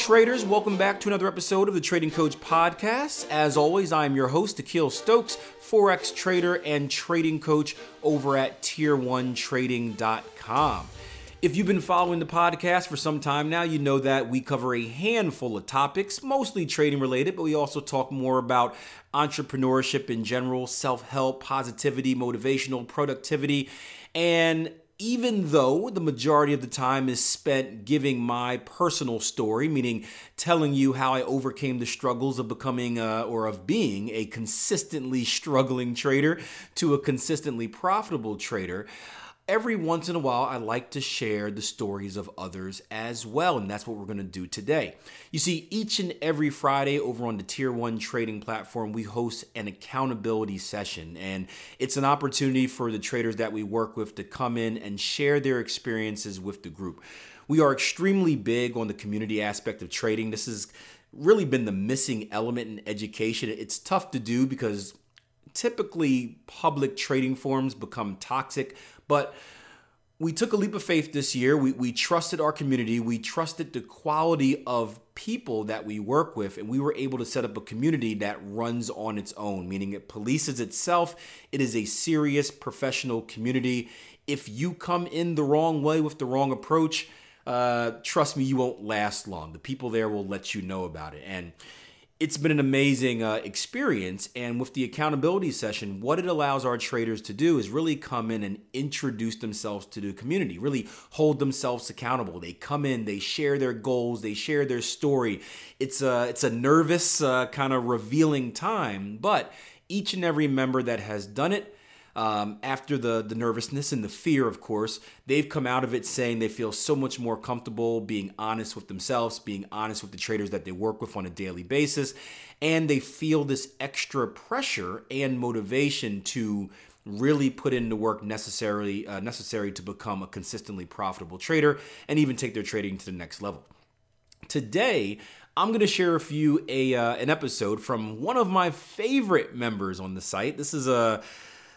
Traders, welcome back to another episode of the Trading Coach Podcast. As always, I am your host, Akil Stokes, Forex trader and trading coach over at tier1trading.com. If you've been following the podcast for some time now, you know that we cover a handful of topics, mostly trading related, but we also talk more about entrepreneurship in general, self help, positivity, motivational, productivity, and even though the majority of the time is spent giving my personal story, meaning telling you how I overcame the struggles of becoming uh, or of being a consistently struggling trader to a consistently profitable trader, every once in a while, I like to share the stories of others as well, and that's what we're going to do today. You see, each and every Friday over on the Tier 1 trading platform, we host an accountability session, and it's an opportunity for the traders that we work with to come in and share their experiences with the group. We are extremely big on the community aspect of trading. This has really been the missing element in education. It's tough to do because typically public trading forums become toxic, but we took a leap of faith this year. We, we trusted our community. We trusted the quality of people that we work with, and we were able to set up a community that runs on its own, meaning it polices itself. It is a serious professional community. If you come in the wrong way with the wrong approach, uh, trust me, you won't last long. The people there will let you know about it. And it's been an amazing uh, experience. And with the accountability session, what it allows our traders to do is really come in and introduce themselves to the community, really hold themselves accountable. They come in, they share their goals, they share their story. It's a, it's a nervous, uh, kind of revealing time, but each and every member that has done it, um, after the the nervousness and the fear, of course, they've come out of it saying they feel so much more comfortable being honest with themselves, being honest with the traders that they work with on a daily basis, and they feel this extra pressure and motivation to really put in the work necessary uh, necessary to become a consistently profitable trader and even take their trading to the next level. Today, I'm going to share with you a uh, an episode from one of my favorite members on the site. This is a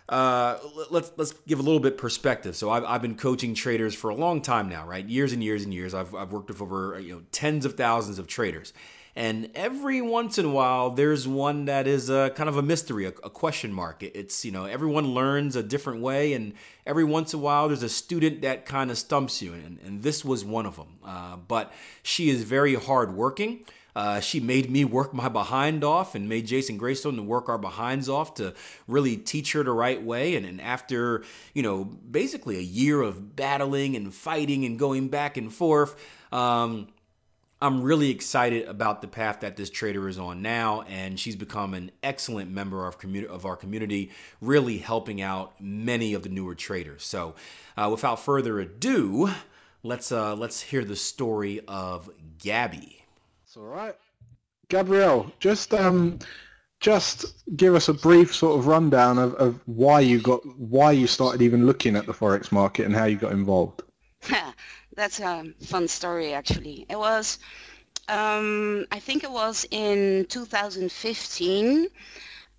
uh, let's let's give a little bit perspective. So I've, I've been coaching traders for a long time now, right? Years and years and years. I've, I've worked with over you know tens of thousands of traders, and every once in a while there's one that is a, kind of a mystery, a, a question mark. It's you know everyone learns a different way, and every once in a while there's a student that kind of stumps you, and, and this was one of them. Uh, but she is very hardworking. Uh, she made me work my behind off and made Jason Graystone to work our behinds off to really teach her the right way. And, and after, you know, basically a year of battling and fighting and going back and forth, um, I'm really excited about the path that this trader is on now, and she's become an excellent member of, commu- of our community, really helping out many of the newer traders. So, uh, without further ado, let's uh, let's hear the story of Gabby. All right. Gabrielle, just um, just give us a brief sort of rundown of, of why you got why you started even looking at the forex market and how you got involved. That's a fun story, actually. It was, um, I think it was in 2015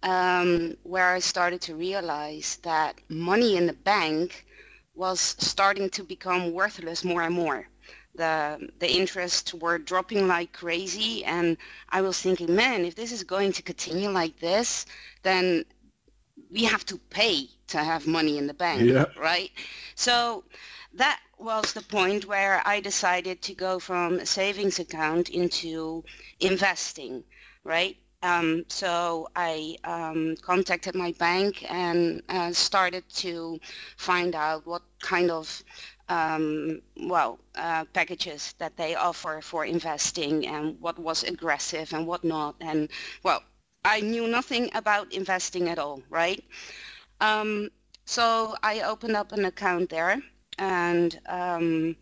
um, where I started to realize that money in the bank was starting to become worthless more and more the the interests were dropping like crazy and I was thinking man if this is going to continue like this then we have to pay to have money in the bank, Yeah. right? So that was the point where I decided to go from a savings account into investing, right? Um, so I um, contacted my bank and uh, started to find out what kind of um, well uh, packages that they offer for investing and what was aggressive and what not. And well, I knew nothing about investing at all, right? Um, so I opened up an account there and um,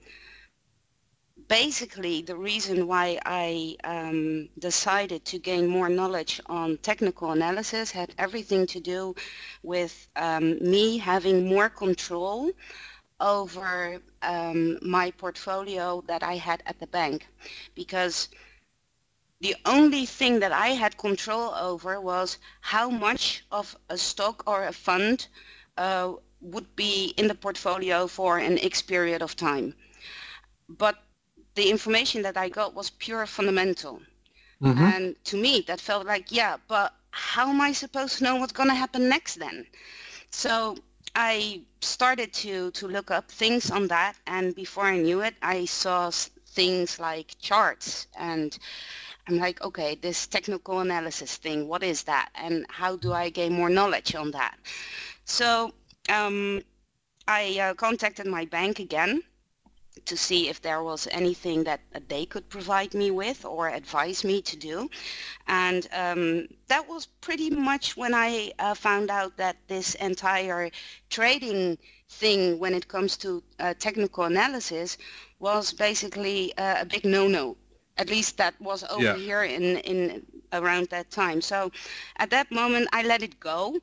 basically the reason why I um, decided to gain more knowledge on technical analysis had everything to do with um, me having more control over um, my portfolio that I had at the bank because the only thing that I had control over was how much of a stock or a fund uh, would be in the portfolio for an X period of time. But the information that I got was pure fundamental. Mm-hmm. And to me, that felt like, yeah, but how am I supposed to know what's going to happen next then? So I started to, to look up things on that. And before I knew it, I saw things like charts. And I'm like, okay, this technical analysis thing, what is that? And how do I gain more knowledge on that? So um, I uh, contacted my bank again to see if there was anything that they could provide me with or advise me to do. And um, that was pretty much when I uh, found out that this entire trading thing when it comes to uh, technical analysis was basically uh, a big no-no. At least that was over Yeah. here in, in around that time. So at that moment I let it go.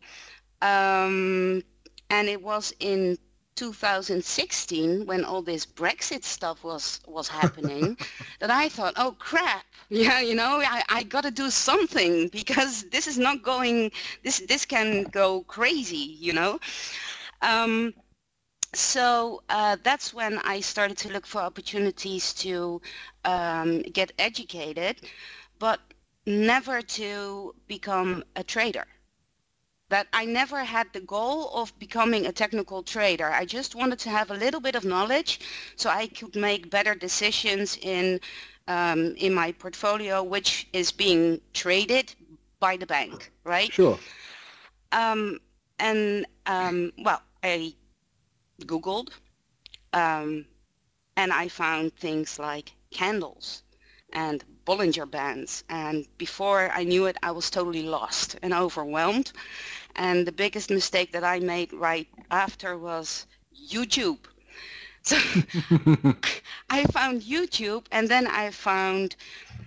Um, and it was in 2016 when all this Brexit stuff was was happening that I thought, oh crap, yeah, you know, I, I got to do something because this is not going, this this can go crazy, you know. Um, so uh, that's when I started to look for opportunities to um, get educated, but never to become a trader that I never had the goal of becoming a technical trader. I just wanted to have a little bit of knowledge so I could make better decisions in um, in my portfolio, which is being traded by the bank, right? Sure. Um, and um, well, I googled, um, and I found things like candles and Bollinger Bands. And before I knew it, I was totally lost and overwhelmed. And the biggest mistake that I made right after was YouTube. So I found YouTube and then I found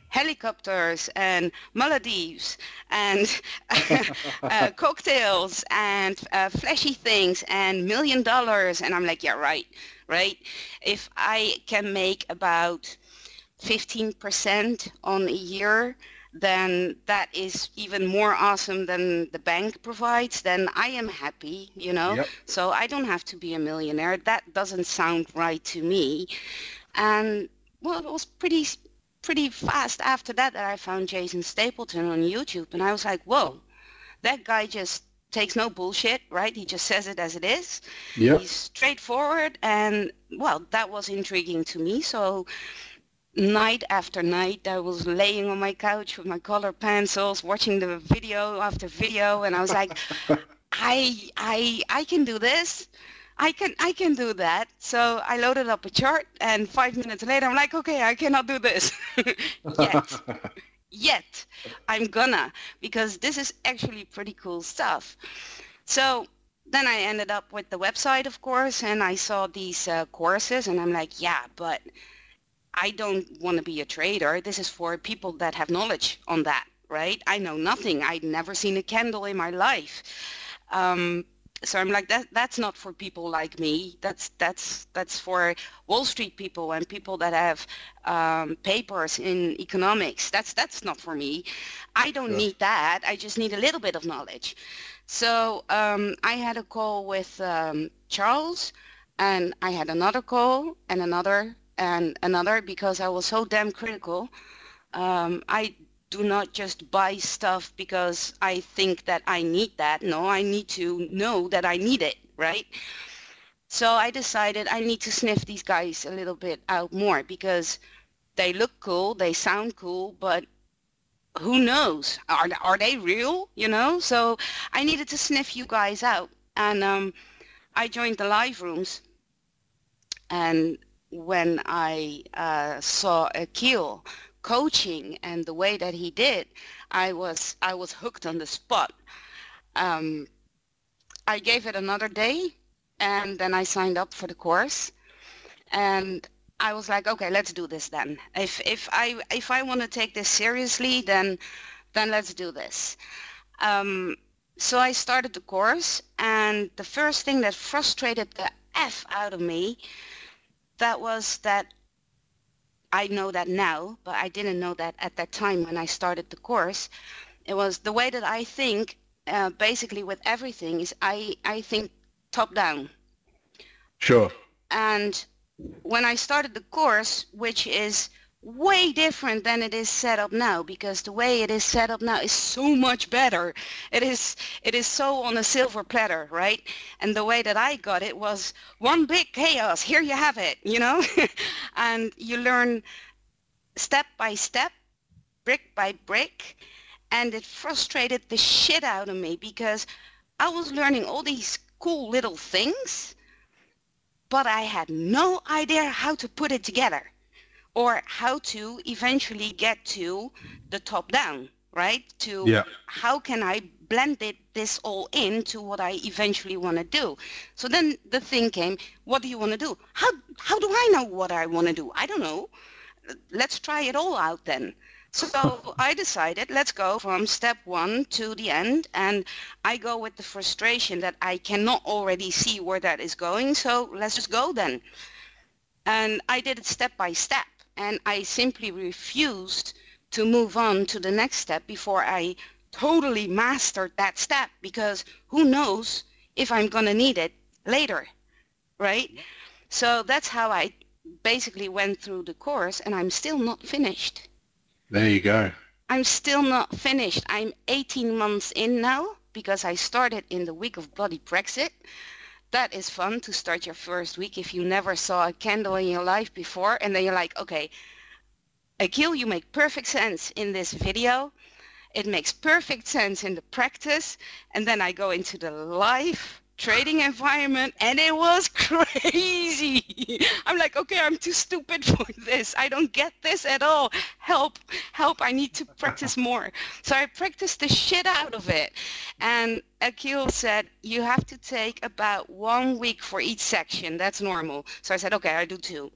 helicopters and Maldives and uh, cocktails and uh, flashy things and million dollars. And I'm like, yeah, right, right. If I can make about 15% on a year, then that is even more awesome than the bank provides, then I am happy, you know. Yep. So I don't have to be a millionaire. That doesn't sound right to me. And well, it was pretty pretty fast after that that I found Jason Stapleton on YouTube and I was like, whoa, that guy just takes no bullshit, right? He just says it as it is. Yep. He's straightforward and well, that was intriguing to me. So night after night I was laying on my couch with my color pencils watching the video after video and I was like I I I can do this. I can I can do that. So I loaded up a chart and five minutes later I'm like okay I cannot do this yet. Yet. I'm gonna because this is actually pretty cool stuff. So then I ended up with the website of course and I saw these uh, courses and I'm like yeah but I don't want to be a trader. This is for people that have knowledge on that, right? I know nothing. I'd never seen a candle in my life. Um, so I'm like that. That's not for people like me. That's that's that's for Wall Street people and people that have um, papers in economics. That's that's not for me. I don't Sure. need that. I just need a little bit of knowledge. So um, I had a call with um, Charles, and I had another call and another and another because I was so damn critical. Um, I do not just buy stuff because I think that I need that. No, I need to know that I need it, right? So I decided I need to sniff these guys a little bit out more because they look cool, they sound cool, but who knows? Are, are they real? You know? So I needed to sniff you guys out. And um, I joined the live rooms. And when I uh, saw Akil coaching and the way that he did, I was I was hooked on the spot. Um, I gave it another day, and then I signed up for the course, and I was like, okay, let's do this then. If if I if I want to take this seriously, then then let's do this. Um, so I started the course, and the first thing that frustrated the f out of me, that was that I know that now, but I didn't know that at that time when I started the course. It was the way that I think, uh, basically with everything, is I, I think top down. Sure. And when I started the course, which is way different than it is set up now because the way it is set up now is so much better. It is it is so on a silver platter right? And the way that i got it was one big chaos. Here you have it you know? And you learn step by step brick by brick and it frustrated the shit out of me because i was learning all these cool little things but i had no idea how to put it together or how to eventually get to the top down, right? To yeah. how can I blend it this all into what I eventually want to do. So then the thing came, what do you want to do? How how do I know what I want to do? I don't know. Let's try it all out then. So I decided let's go from step one to the end and I go with the frustration that I cannot already see where that is going. So let's just go then. And I did it step by step and I simply refused to move on to the next step before I totally mastered that step because who knows if I'm going to need it later, right? So that's how I basically went through the course and I'm still not finished. There you go. I'm still not finished. I'm 18 months in now because I started in the week of bloody Brexit that is fun to start your first week if you never saw a candle in your life before and then you're like, okay, Akil, you make perfect sense in this video. It makes perfect sense in the practice. And then I go into the live trading environment and it was crazy. I'm like, okay, I'm too stupid for this. I don't get this at all. Help, help, I need to practice more. So I practiced the shit out of it. And Akil said, you have to take about one week for each section. That's normal. So I said, okay, I do two.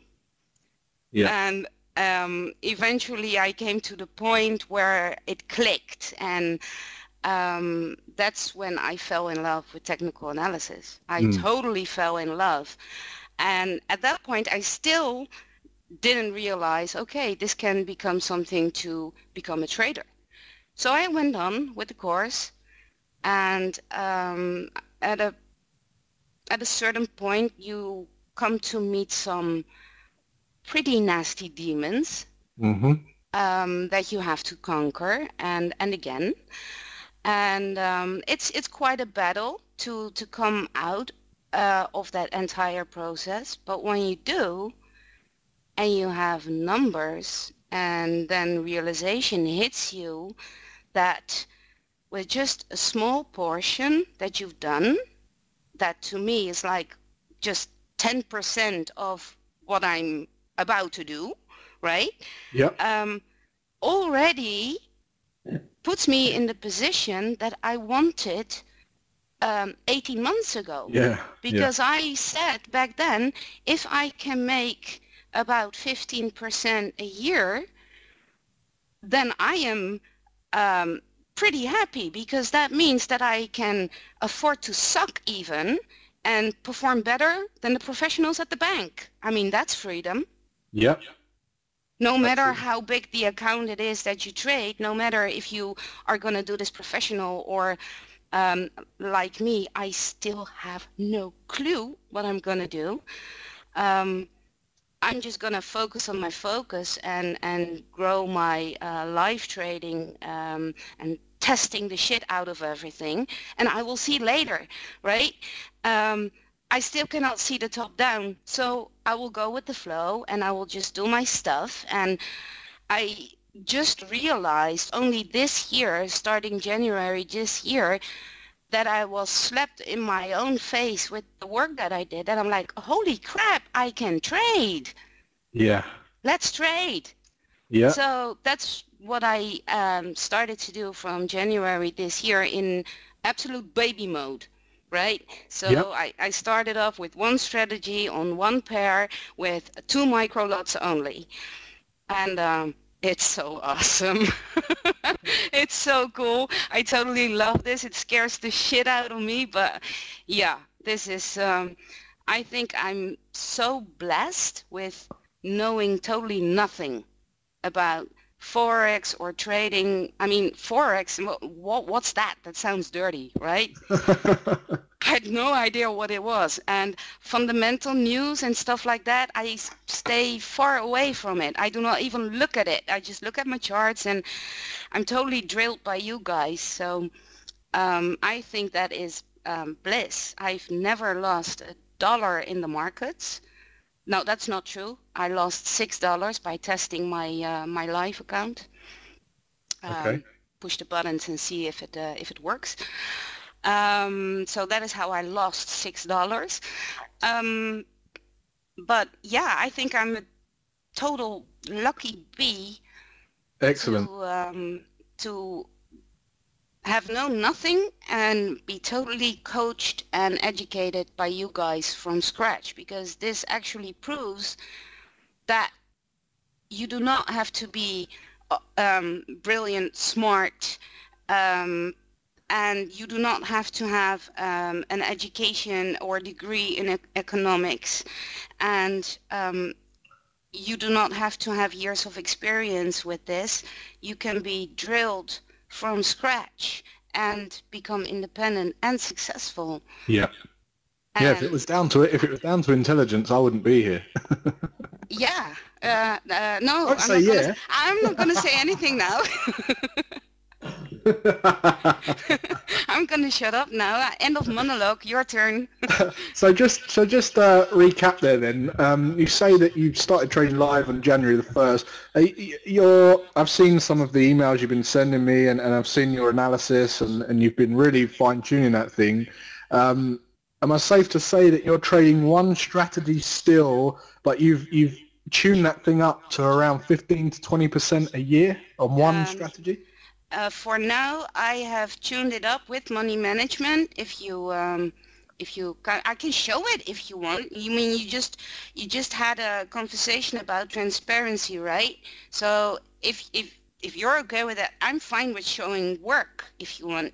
Yeah. And um, eventually I came to the point where it clicked and um, that's when I fell in love with technical analysis. I mm. totally fell in love. And at that point, I still didn't realize, okay, this can become something to become a trader. So I went on with the course and um, at a at a certain point you come to meet some pretty nasty demons mm-hmm. um, that you have to conquer and and again and um, it's it's quite a battle to to come out uh, of that entire process. But when you do, and you have numbers, and then realization hits you that with just a small portion that you've done, that to me is like just 10% of what I'm about to do, right? Yeah. Um, already puts me in the position that I wanted um, 18 months ago. Yeah. Because yeah. I said back then, if I can make about 15% a year, then I am um, pretty happy because that means that I can afford to suck even and perform better than the professionals at the bank. I mean, that's freedom. Yep. No matter how big the account it is that you trade, no matter if you are going to do this professional or um, like me, I still have no clue what I'm going to do. Um, I'm just gonna focus on my focus and and grow my uh, live trading um, and testing the shit out of everything, and I will see later, right? I still cannot see the top down, so I will go with the flow and I will just do my stuff. And I just realized only this year, starting January this year, that I was slapped in my own face with the work that I did. And I'm like, holy crap, I can trade. Yeah. Let's trade. Yeah. So that's what I um, started to do from January this year in absolute baby mode. Right, so Yep. I, I started off with one strategy on one pair with two micro lots only, and um, it's so awesome. it's so cool. I totally love this. It scares the shit out of me, but yeah, this is. Um, I think I'm so blessed with knowing totally nothing about forex or trading. I mean, forex. What what's that? That sounds dirty, right? I had no idea what it was. And fundamental news and stuff like that i stay far away from it. I do not even look at it. I just look at my charts and I'm totally drilled by you guys. So um, I think that is um, bliss. I've never lost a dollar in the markets. No, that's not true. I lost six dollars by testing my uh, my live account. Okay. Push the buttons and see if it uh, if it works. Um, so that is how I lost six dollars. Um, but yeah, I think I'm a total lucky bee Excellent. to um, to have known nothing and be totally coached and educated by you guys from scratch because this actually proves that you do not have to be uh, um, brilliant, smart, um, and you do not have to have um, an education or degree in e- economics, and um, you do not have to have years of experience with this. You can be drilled from scratch and become independent and successful. Yeah. Yeah. If it was down to it, if it was down to intelligence, I wouldn't be here. Yeah. Uh, uh, no, I'd I'm say not gonna, yeah. I'm not going to say anything now. I'm going to shut up now. End of monologue. Your turn. So just so just uh, recap there then. Um, you say that you started trading live on January the first. Uh, you're I've seen some of the emails you've been sending me, and, and I've seen your analysis, and, and you've been really fine tuning that thing. Um, am I safe to say that you're trading one strategy still, but you've you've tuned that thing up to around 15 to 20 percent a year on one Um, strategy? Uh, for now, I have tuned it up with money management. If you, um, if you, ca- I can show it if you want. You mean you just, you just had a conversation about transparency, right? So if if if you're okay with that, I'm fine with showing work if you want.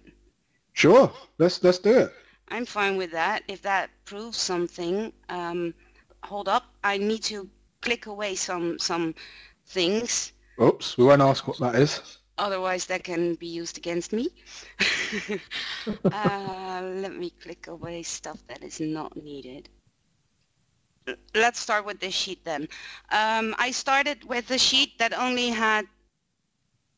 Sure, let's let's do it. I'm fine with that. If that proves something, um, hold up. I need to click away some some things. Oops, we won't ask what that is. Otherwise, that can be used against me. uh, let me click away stuff that is not needed. Let's start with this sheet then. Um, I started with a sheet that only had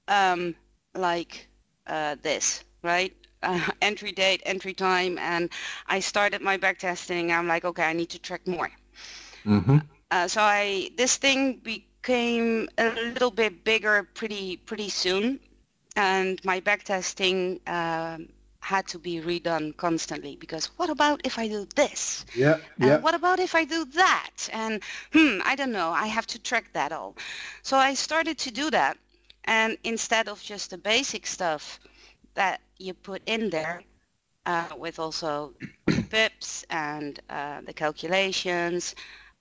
um, like uh, this, right? Uh, entry date, entry time, and I started my backtesting. I'm like, okay, I need to track more. Mm-hmm. Uh, so I this thing became a little bit bigger pretty pretty soon, and my backtesting um, had to be redone constantly because what about if I do this? Yeah, And yeah. what about if I do that? And hmm, I don't know. I have to track that all. So I started to do that, and instead of just the basic stuff that you put in there, uh, with also pips and uh, the calculations,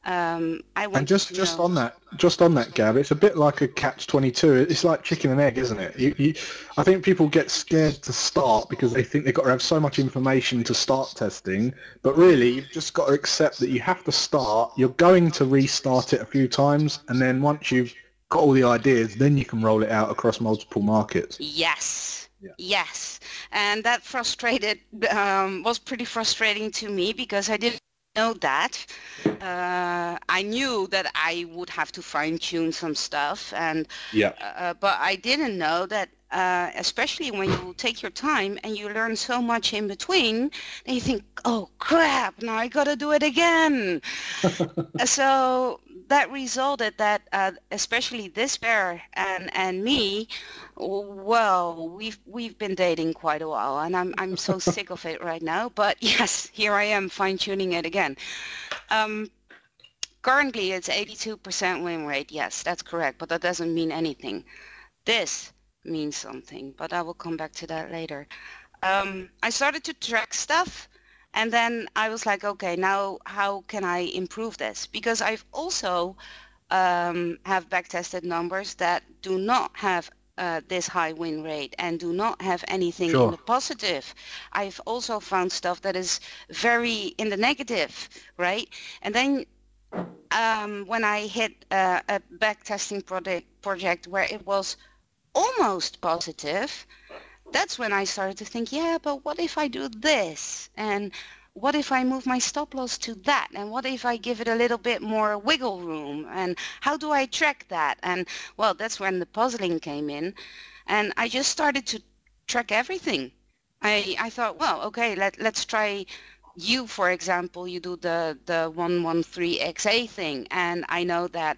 um, I want And just just know- on that, just on that, Gab, it's a bit like a catch twenty two. It's like chicken and egg, isn't it? You, you, I think people get scared to start because they think they've got to have so much information to start testing. But really, you've just got to accept that you have to start. You're going to restart it a few times, and then once you've got all the ideas, then you can roll it out across multiple markets. Yes. Yeah. Yes. And that frustrated, um, was pretty frustrating to me because I didn't know that. Uh, I knew that I would have to fine tune some stuff, and yeah. Uh, but I didn't know that. Uh, especially when you take your time and you learn so much in between, and you think, "Oh crap! Now I got to do it again." so that resulted that uh, especially this bear and and me well we've we've been dating quite a while and i'm i'm so sick of it right now but yes here i am fine tuning it again. Um, currently it's 82% win rate yes that's correct but that doesn't mean anything. This means something but i will come back to that later. Um, i started to track stuff and then I was like, okay, now how can I improve this? Because I've also um, have backtested numbers that do not have uh, this high win rate and do not have anything sure. in the positive. I've also found stuff that is very in the negative, right? And then um, when I hit uh, a backtesting project, project where it was almost positive, that's when I started to think, yeah, but what if I do this? And what if I move my stop loss to that? And what if I give it a little bit more wiggle room? And how do I track that? And well, that's when the puzzling came in. And I just started to track everything. I, I thought, well, okay, let, let's try you, for example, you do the, the 113XA thing. And I know that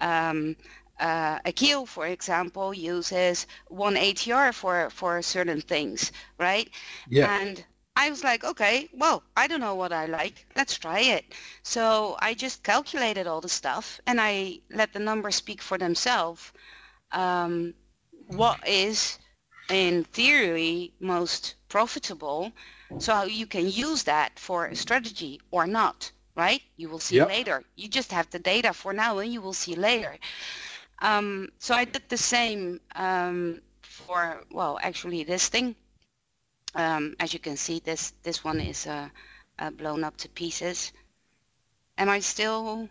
um, uh, Akil, for example, uses one ATR for, for certain things, right? Yeah. And I was like, okay, well, I don't know what I like. Let's try it. So I just calculated all the stuff and I let the numbers speak for themselves. Um, what is, in theory, most profitable? So you can use that for a strategy or not, right? You will see yep. later. You just have the data for now and you will see later. Um, so I did the same um, for, well, actually this thing. Um, as you can see, this, this one is uh, uh, blown up to pieces. Am I still,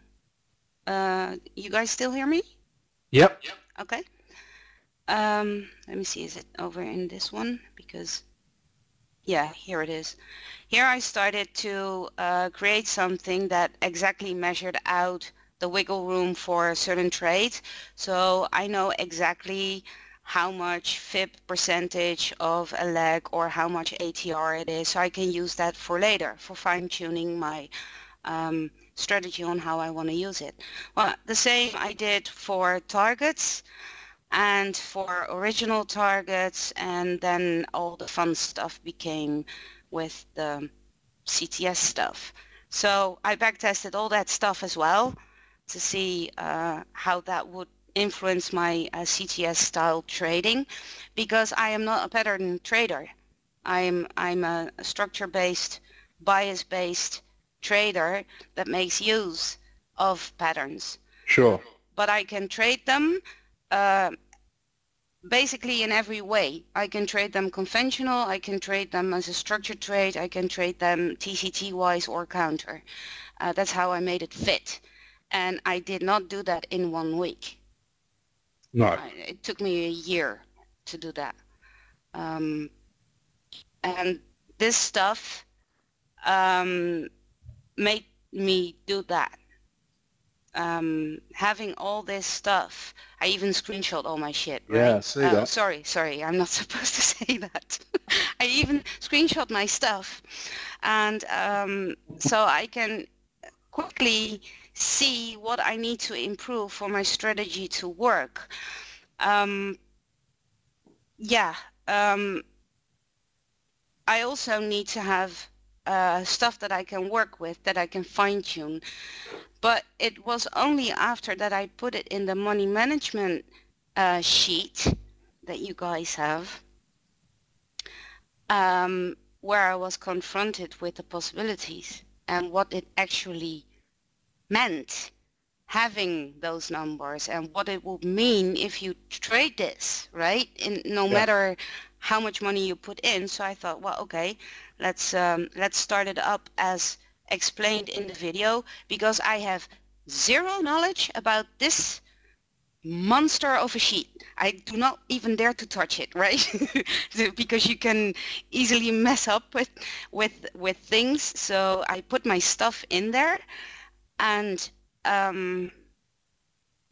uh, you guys still hear me? Yep. yep. Okay. Um, let me see, is it over in this one? Because, yeah, here it is. Here I started to uh, create something that exactly measured out the wiggle room for a certain trade. So I know exactly how much FIB percentage of a leg or how much ATR it is. So I can use that for later, for fine-tuning my um, strategy on how I want to use it. Well, the same I did for targets and for original targets and then all the fun stuff became with the CTS stuff. So I backtested all that stuff as well to see uh, how that would influence my uh, CTS style trading because I am not a pattern trader. I'm, I'm a, a structure-based, bias-based trader that makes use of patterns. Sure. But I can trade them uh, basically in every way. I can trade them conventional, I can trade them as a structured trade, I can trade them TCT-wise or counter. Uh, that's how I made it fit and I did not do that in one week. No. It took me a year to do that. Um, and this stuff um, made me do that. Um, having all this stuff, I even screenshot all my shit. Right? Yeah, see uh, that. Sorry, sorry, I'm not supposed to say that. I even screenshot my stuff, and um, so I can quickly see what I need to improve for my strategy to work. Um, yeah, um, I also need to have uh, stuff that I can work with, that I can fine tune. But it was only after that I put it in the money management uh, sheet that you guys have, um, where I was confronted with the possibilities and what it actually meant having those numbers and what it would mean if you trade this, right? In, no yeah. matter how much money you put in. So I thought, well, okay, let's um, let's start it up as explained in the video because I have zero knowledge about this monster of a sheet. I do not even dare to touch it, right? because you can easily mess up with with with things. So I put my stuff in there, and um,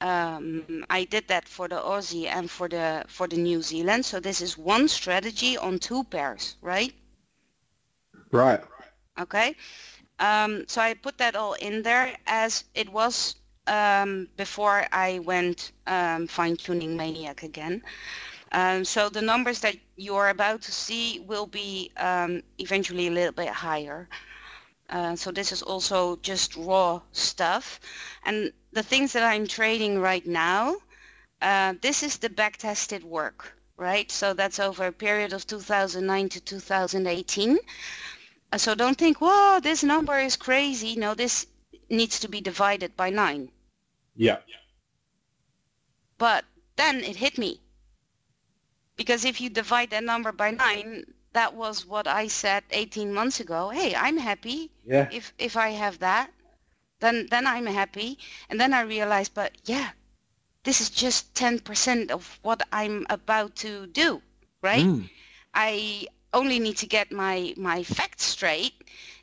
um, I did that for the Aussie and for the for the New Zealand. So this is one strategy on two pairs, right? Right. Okay. Um, so I put that all in there as it was um, before I went um, fine-tuning Maniac again. Um, so the numbers that you are about to see will be um, eventually a little bit higher. Uh, so this is also just raw stuff. And the things that I'm trading right now, uh, this is the back-tested work, right? So that's over a period of 2009 to 2018. Uh, so don't think, whoa, this number is crazy. No, this needs to be divided by 9. Yeah. But then it hit me. Because if you divide that number by 9, that was what I said 18 months ago. Hey, I'm happy yeah. if, if I have that. Then, then I'm happy. And then I realized, but yeah, this is just 10% of what I'm about to do, right? Mm. I only need to get my, my facts straight,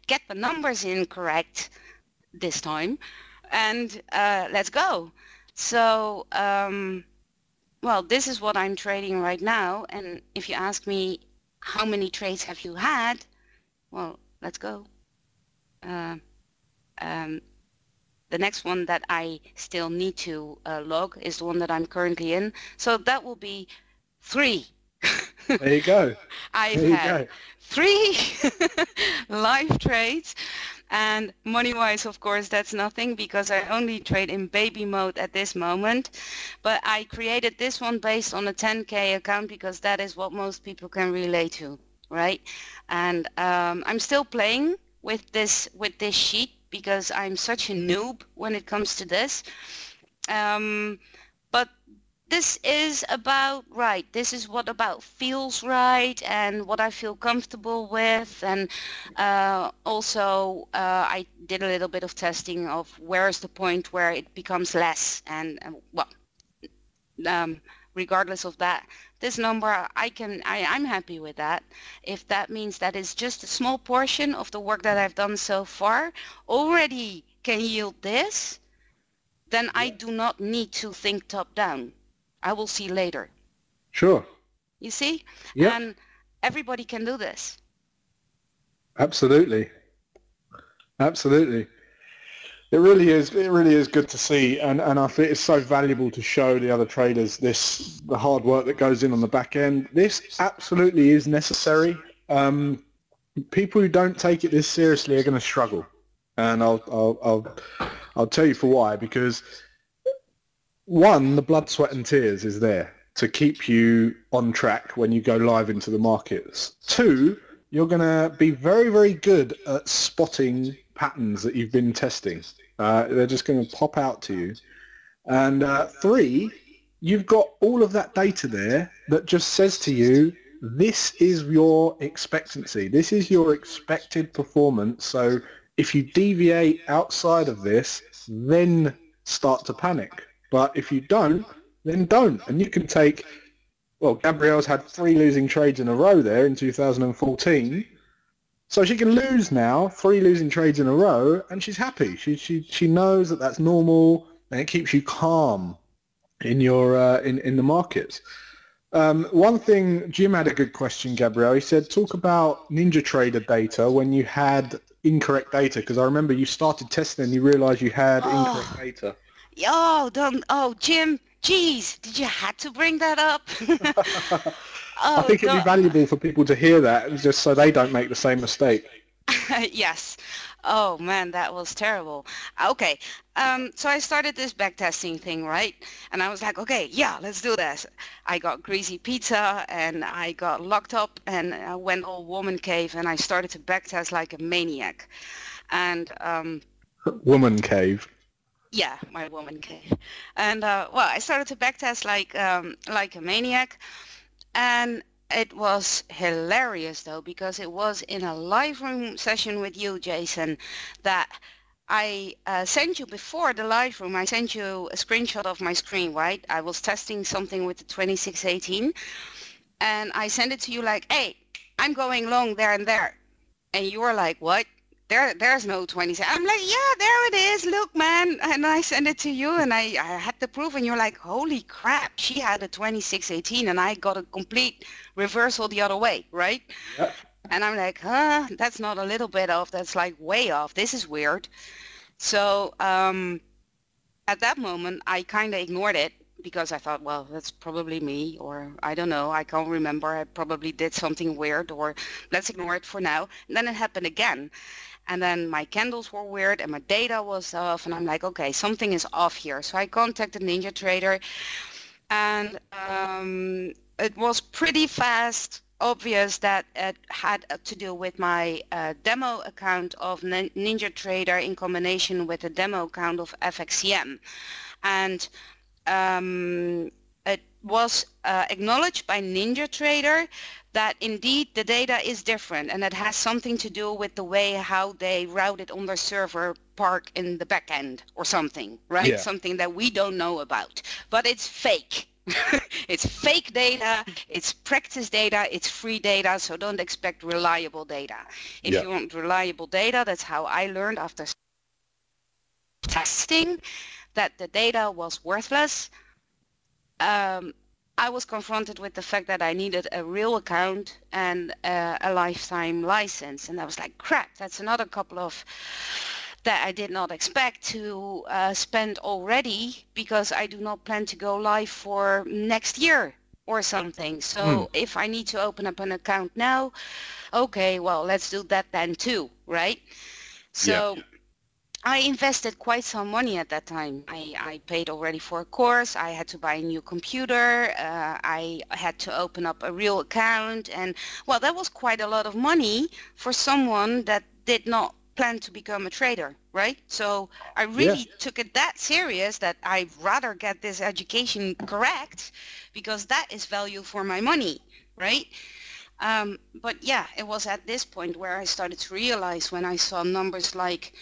get the numbers in correct this time, and uh, let's go. So, um, well, this is what I'm trading right now. And if you ask me, how many trades have you had? Well, let's go. Uh, um, the next one that I still need to uh, log is the one that I'm currently in. So that will be three. There you go. I've there had three live trades and money-wise, of course, that's nothing because I only trade in baby mode at this moment. But I created this one based on a 10K account because that is what most people can relate to, right? And um, I'm still playing with this with this sheet because I'm such a noob when it comes to this. Um, this is about right. This is what about feels right and what I feel comfortable with. And uh, also uh, I did a little bit of testing of where is the point where it becomes less. And uh, well, um, regardless of that, this number I can I, I'm happy with that. If that means that it's just a small portion of the work that I've done so far already can yield this, then I do not need to think top down. I will see later. Sure. You see? Yeah. And everybody can do this. Absolutely. Absolutely. It really is. It really is good to see, and and I think it's so valuable to show the other traders this the hard work that goes in on the back end. This absolutely is necessary. Um, people who don't take it this seriously are going to struggle, and I'll I'll I'll, I'll tell you for why. Because one, the blood, sweat and tears is there to keep you on track when you go live into the markets. Two, you're going to be very, very good at spotting patterns that you've been testing. Uh, they're just going to pop out to you. And uh, three, you've got all of that data there that just says to you, this is your expectancy. This is your expected performance. So if you deviate outside of this, then start to panic. But if you don't, then don't. And you can take, well, Gabrielle's had three losing trades in a row there in 2014. So she can lose now, three losing trades in a row, and she's happy. She, she, she knows that that's normal, and it keeps you calm in your uh, in, in the markets. Um, one thing, Jim had a good question, Gabrielle. He said, talk about NinjaTrader data when you had incorrect data, because I remember you started testing and you realized you had oh. incorrect data. Oh, don't, oh, Jim, geez, did you have to bring that up? oh, I think it'd be valuable for people to hear that, just so they don't make the same mistake. yes. Oh man, that was terrible. Okay, um, so I started this backtesting thing, right? And I was like, okay, yeah, let's do this. I got greasy pizza and I got locked up and I went all woman cave and I started to backtest like a maniac. And um, woman cave. Yeah, my woman came. And uh, well, I started to backtest like um, like a maniac, and it was hilarious though because it was in a live room session with you, Jason, that I uh, sent you before the live room, I sent you a screenshot of my screen, right? I was testing something with the 2618 and I sent it to you like, hey, I'm going long there and there. And you were like, what? There, there's no 20. I'm like, yeah, there it is. Look, man. And I sent it to you and I, I had the proof and you're like, holy crap. She had a 2618 and I got a complete reversal the other way, right? Yep. And I'm like, huh, that's not a little bit off. That's like way off. This is weird. So um, at that moment, I kind of ignored it because I thought, well, that's probably me, or I don't know, I can't remember. I probably did something weird, or let's ignore it for now. And then it happened again. And then my candles were weird and my data was off. And I'm like, okay, something is off here. So I contacted NinjaTrader and um, it was pretty fast obvious that it had to do with my uh, demo account of NinjaTrader in combination with the demo account of FXCM. And um, was uh, acknowledged by NinjaTrader that indeed the data is different and it has something to do with the way how they route it on their server park in the backend or something, right? Yeah. Something that we don't know about. But it's fake. it's fake data, it's practice data, it's free data, so don't expect reliable data. If yeah. you want reliable data, that's how I learned after testing that the data was worthless. Um, I was confronted with the fact that I needed a real account and uh, a lifetime license. And I was like, crap, that's another couple of that I did not expect to uh, spend already because I do not plan to go live for next year or something. So hmm. if I need to open up an account now, okay, well, let's do that then too, right? So yeah. I invested quite some money at that time. I, I paid already for a course. I had to buy a new computer. Uh, I had to open up a real account. And well, that was quite a lot of money for someone that did not plan to become a trader, right? So I really yeah. took it that serious that I'd rather get this education correct because that is value for my money, right? Um, but yeah, it was at this point where I started to realize when I saw numbers like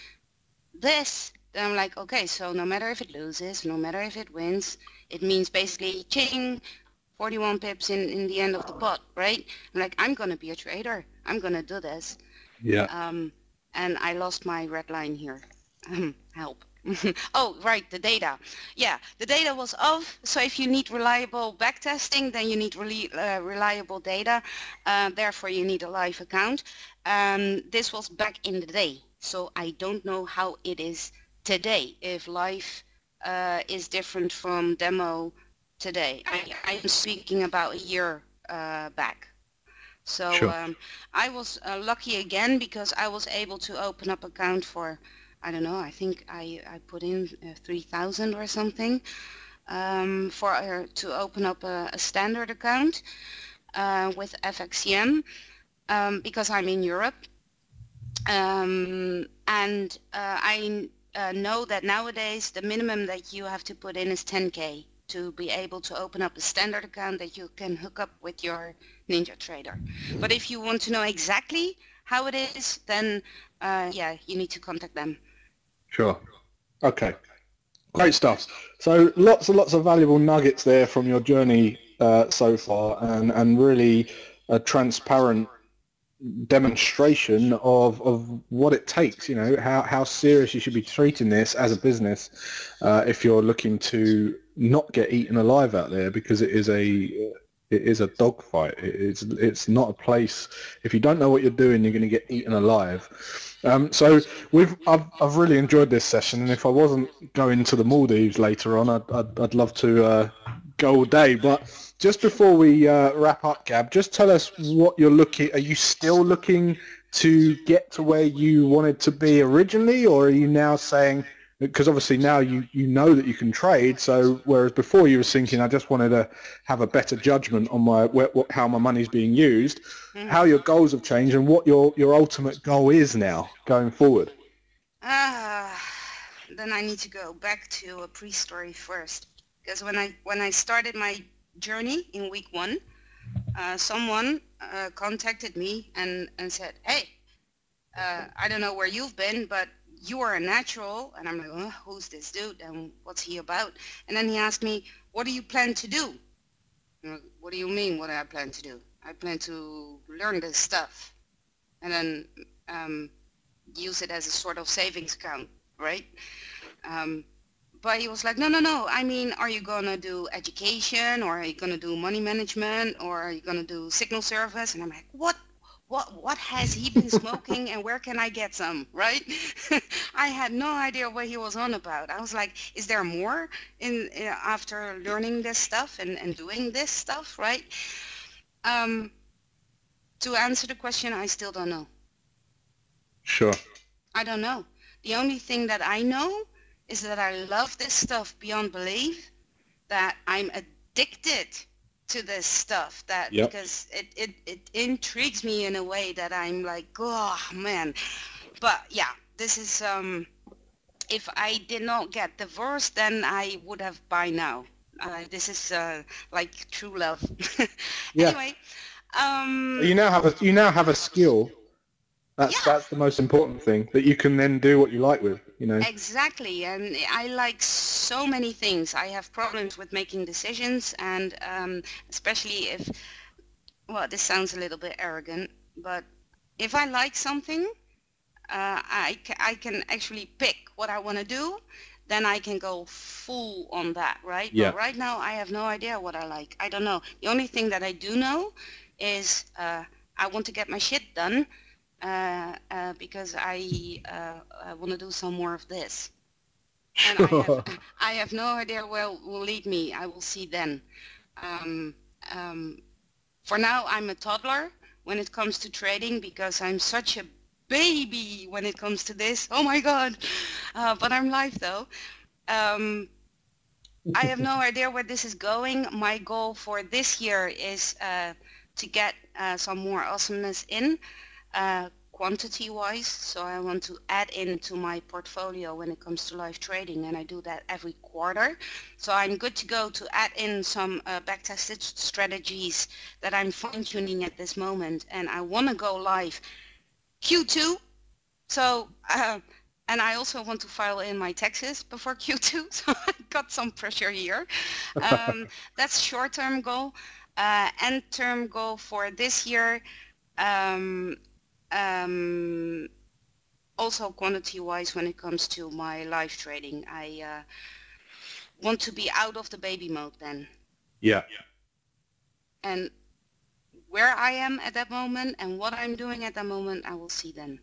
this, then I'm like, okay, so no matter if it loses, no matter if it wins, it means basically ching, 41 pips in, in the end of the pot, right? I'm like, I'm going to be a trader. I'm going to do this. Yeah. Um, and I lost my red line here. Help. oh, right, the data. Yeah, the data was off. So if you need reliable backtesting, then you need really, uh, reliable data. Uh, therefore, you need a live account. Um, this was back in the day. So I don't know how it is today, if life uh, is different from demo today. I, I'm speaking about a year uh, back. So sure. um, I was uh, lucky again because I was able to open up account for, I don't know, I think I, I put in uh, 3,000 or something um, for uh, to open up a, a standard account uh, with FXCM um, because I'm in Europe um, and uh, I uh, know that nowadays the minimum that you have to put in is 10k to be able to open up a standard account that you can hook up with your Ninja Trader. But if you want to know exactly how it is, then uh, yeah, you need to contact them. Sure. Okay. Great stuff. So lots and lots of valuable nuggets there from your journey uh, so far, and and really a transparent demonstration of, of what it takes, you know, how, how serious you should be treating this as a business uh, if you're looking to not get eaten alive out there because it is a it is a dogfight. It's it's not a place. If you don't know what you're doing, you're going to get eaten alive. Um, so we've I've, I've really enjoyed this session, and if I wasn't going to the Maldives later on, I'd I'd, I'd love to uh, go all day. But just before we uh, wrap up, Gab, just tell us what you're looking. Are you still looking to get to where you wanted to be originally, or are you now saying? Because obviously now you, you know that you can trade, so whereas before you were thinking I just wanted to have a better judgment on my where, what, how my money's being used, mm-hmm. how your goals have changed and what your, your ultimate goal is now going forward. Ah, uh, then I need to go back to a pre-story first because when I when I started my journey in week one, uh, someone uh, contacted me and, and said, hey, uh, I don't know where you've been, but you are a natural. And I'm like, oh, who's this dude and what's he about? And then he asked me, what do you plan to do? Like, what do you mean, what do I plan to do? I plan to learn this stuff and then um, use it as a sort of savings account, right? Um, but he was like, no, no, no. I mean, are you going to do education or are you going to do money management or are you going to do signal service? And I'm like, what what what has he been smoking and where can I get some, right? I had no idea what he was on about. I was like, is there more in, in after learning this stuff and, and doing this stuff, right? Um, to answer the question, I still don't know. Sure. I don't know. The only thing that I know is that I love this stuff beyond belief, that I'm addicted to this stuff that yep. because it, it, it intrigues me in a way that I'm like, oh man. But yeah, this is um if I did not get divorced then I would have by now. Uh, this is uh, like true love. yeah. Anyway, um, you now have a you now have a skill that's yeah. that's the most important thing that you can then do what you like with, you know. Exactly, and I like so many things. I have problems with making decisions, and um, especially if, well, this sounds a little bit arrogant, but if I like something, uh, I ca- I can actually pick what I want to do. Then I can go full on that, right? Yeah. But right now, I have no idea what I like. I don't know. The only thing that I do know is uh, I want to get my shit done because I, uh, I want to do some more of this. And I, have, I have no idea where it will lead me. I will see then. Um, um, for now, I'm a toddler when it comes to trading because I'm such a baby when it comes to this. Oh my God. Uh, but I'm live though. Um, I have no idea where this is going. My goal for this year is uh, to get uh, some more awesomeness in uh, quantity-wise. So I want to add into my portfolio when it comes to live trading, and I do that every quarter. So I'm good to go to add in some uh, back-tested strategies that I'm fine-tuning at this moment, and I want to go live Q2. So, uh, and I also want to file in my taxes before Q2, so I've got some pressure here. Um, that's short-term goal. Uh, end-term goal for this year, um, um, also quantity-wise, when it comes to my live trading, I uh, want to be out of the baby mode then. Yeah. And where I am at that moment and what I'm doing at that moment, I will see then.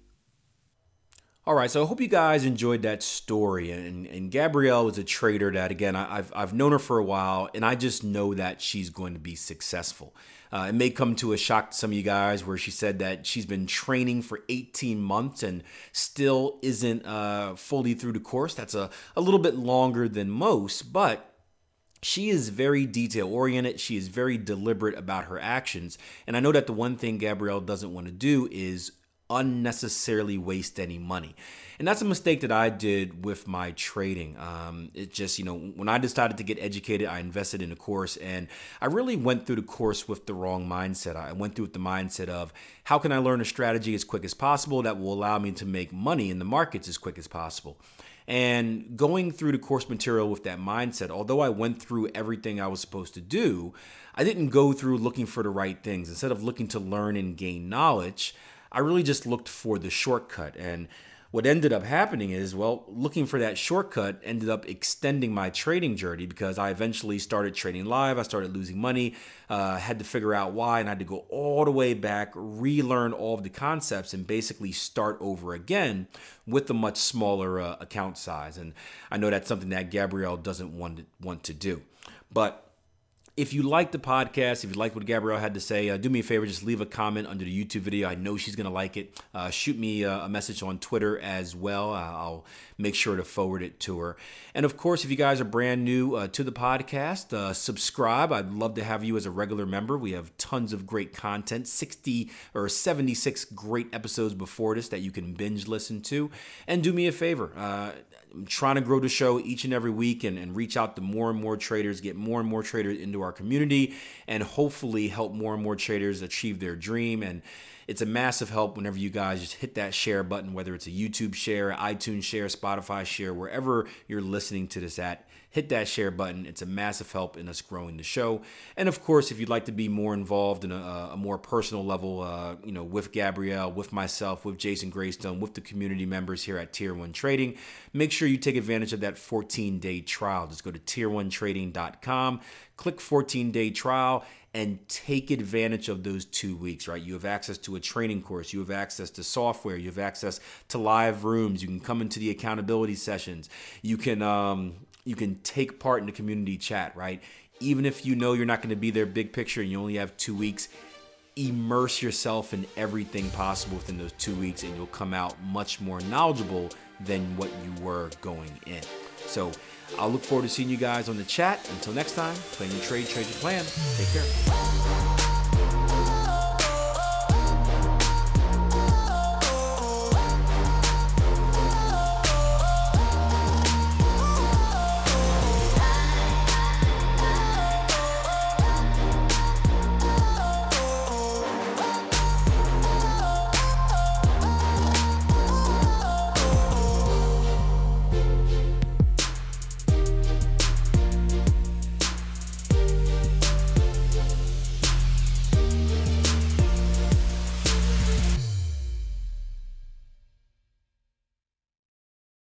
All right, so I hope you guys enjoyed that story. And, and Gabrielle is a trader that, again, I, have I've known her for a while, and I just know that she's going to be successful. Uh, it may come to a shock to some of you guys where she said that she's been training for 18 months and still isn't uh, fully through the course. That's a, a little bit longer than most, but she is very detail oriented. She is very deliberate about her actions. And I know that the one thing Gabrielle doesn't want to do is unnecessarily waste any money. And that's a mistake that I did with my trading. Um, it just, you know, when I decided to get educated, I invested in a course and I really went through the course with the wrong mindset. I went through with the mindset of how can I learn a strategy as quick as possible that will allow me to make money in the markets as quick as possible. And going through the course material with that mindset, although I went through everything I was supposed to do, I didn't go through looking for the right things. Instead of looking to learn and gain knowledge, I really just looked for the shortcut. And what ended up happening is, well, looking for that shortcut ended up extending my trading journey because I eventually started trading live. I started losing money, uh, had to figure out why, and I had to go all the way back, relearn all of the concepts, and basically start over again with a much smaller uh, account size. And I know that's something that Gabrielle doesn't want to, want to do. But if you like the podcast, if you like what Gabrielle had to say, uh, do me a favor, just leave a comment under the YouTube video. I know she's going to like it. Uh, shoot me uh, a message on Twitter as well. Uh, I'll make sure to forward it to her. And of course, if you guys are brand new uh, to the podcast, uh, subscribe. I'd love to have you as a regular member. We have tons of great content 60 or 76 great episodes before this that you can binge listen to. And do me a favor Trying to grow the show each and every week and, and reach out to more and more traders, get more and more traders into our community, and hopefully help more and more traders achieve their dream. And it's a massive help whenever you guys just hit that share button, whether it's a YouTube share, iTunes share, Spotify share, wherever you're listening to this at. Hit that share button. It's a massive help in us growing the show. And of course, if you'd like to be more involved in a, a more personal level, uh, you know, with Gabrielle, with myself, with Jason Graystone, with the community members here at Tier One Trading, make sure you take advantage of that 14-day trial. Just go to tier1trading.com, click 14-day trial and take advantage of those two weeks, right? You have access to a training course, you have access to software, you have access to live rooms, you can come into the accountability sessions, you can um, you can take part in the community chat, right? Even if you know you're not going to be there big picture and you only have two weeks, immerse yourself in everything possible within those two weeks, and you'll come out much more knowledgeable than what you were going in. So I'll look forward to seeing you guys on the chat. Until next time, plan your trade, trade your plan. Take care.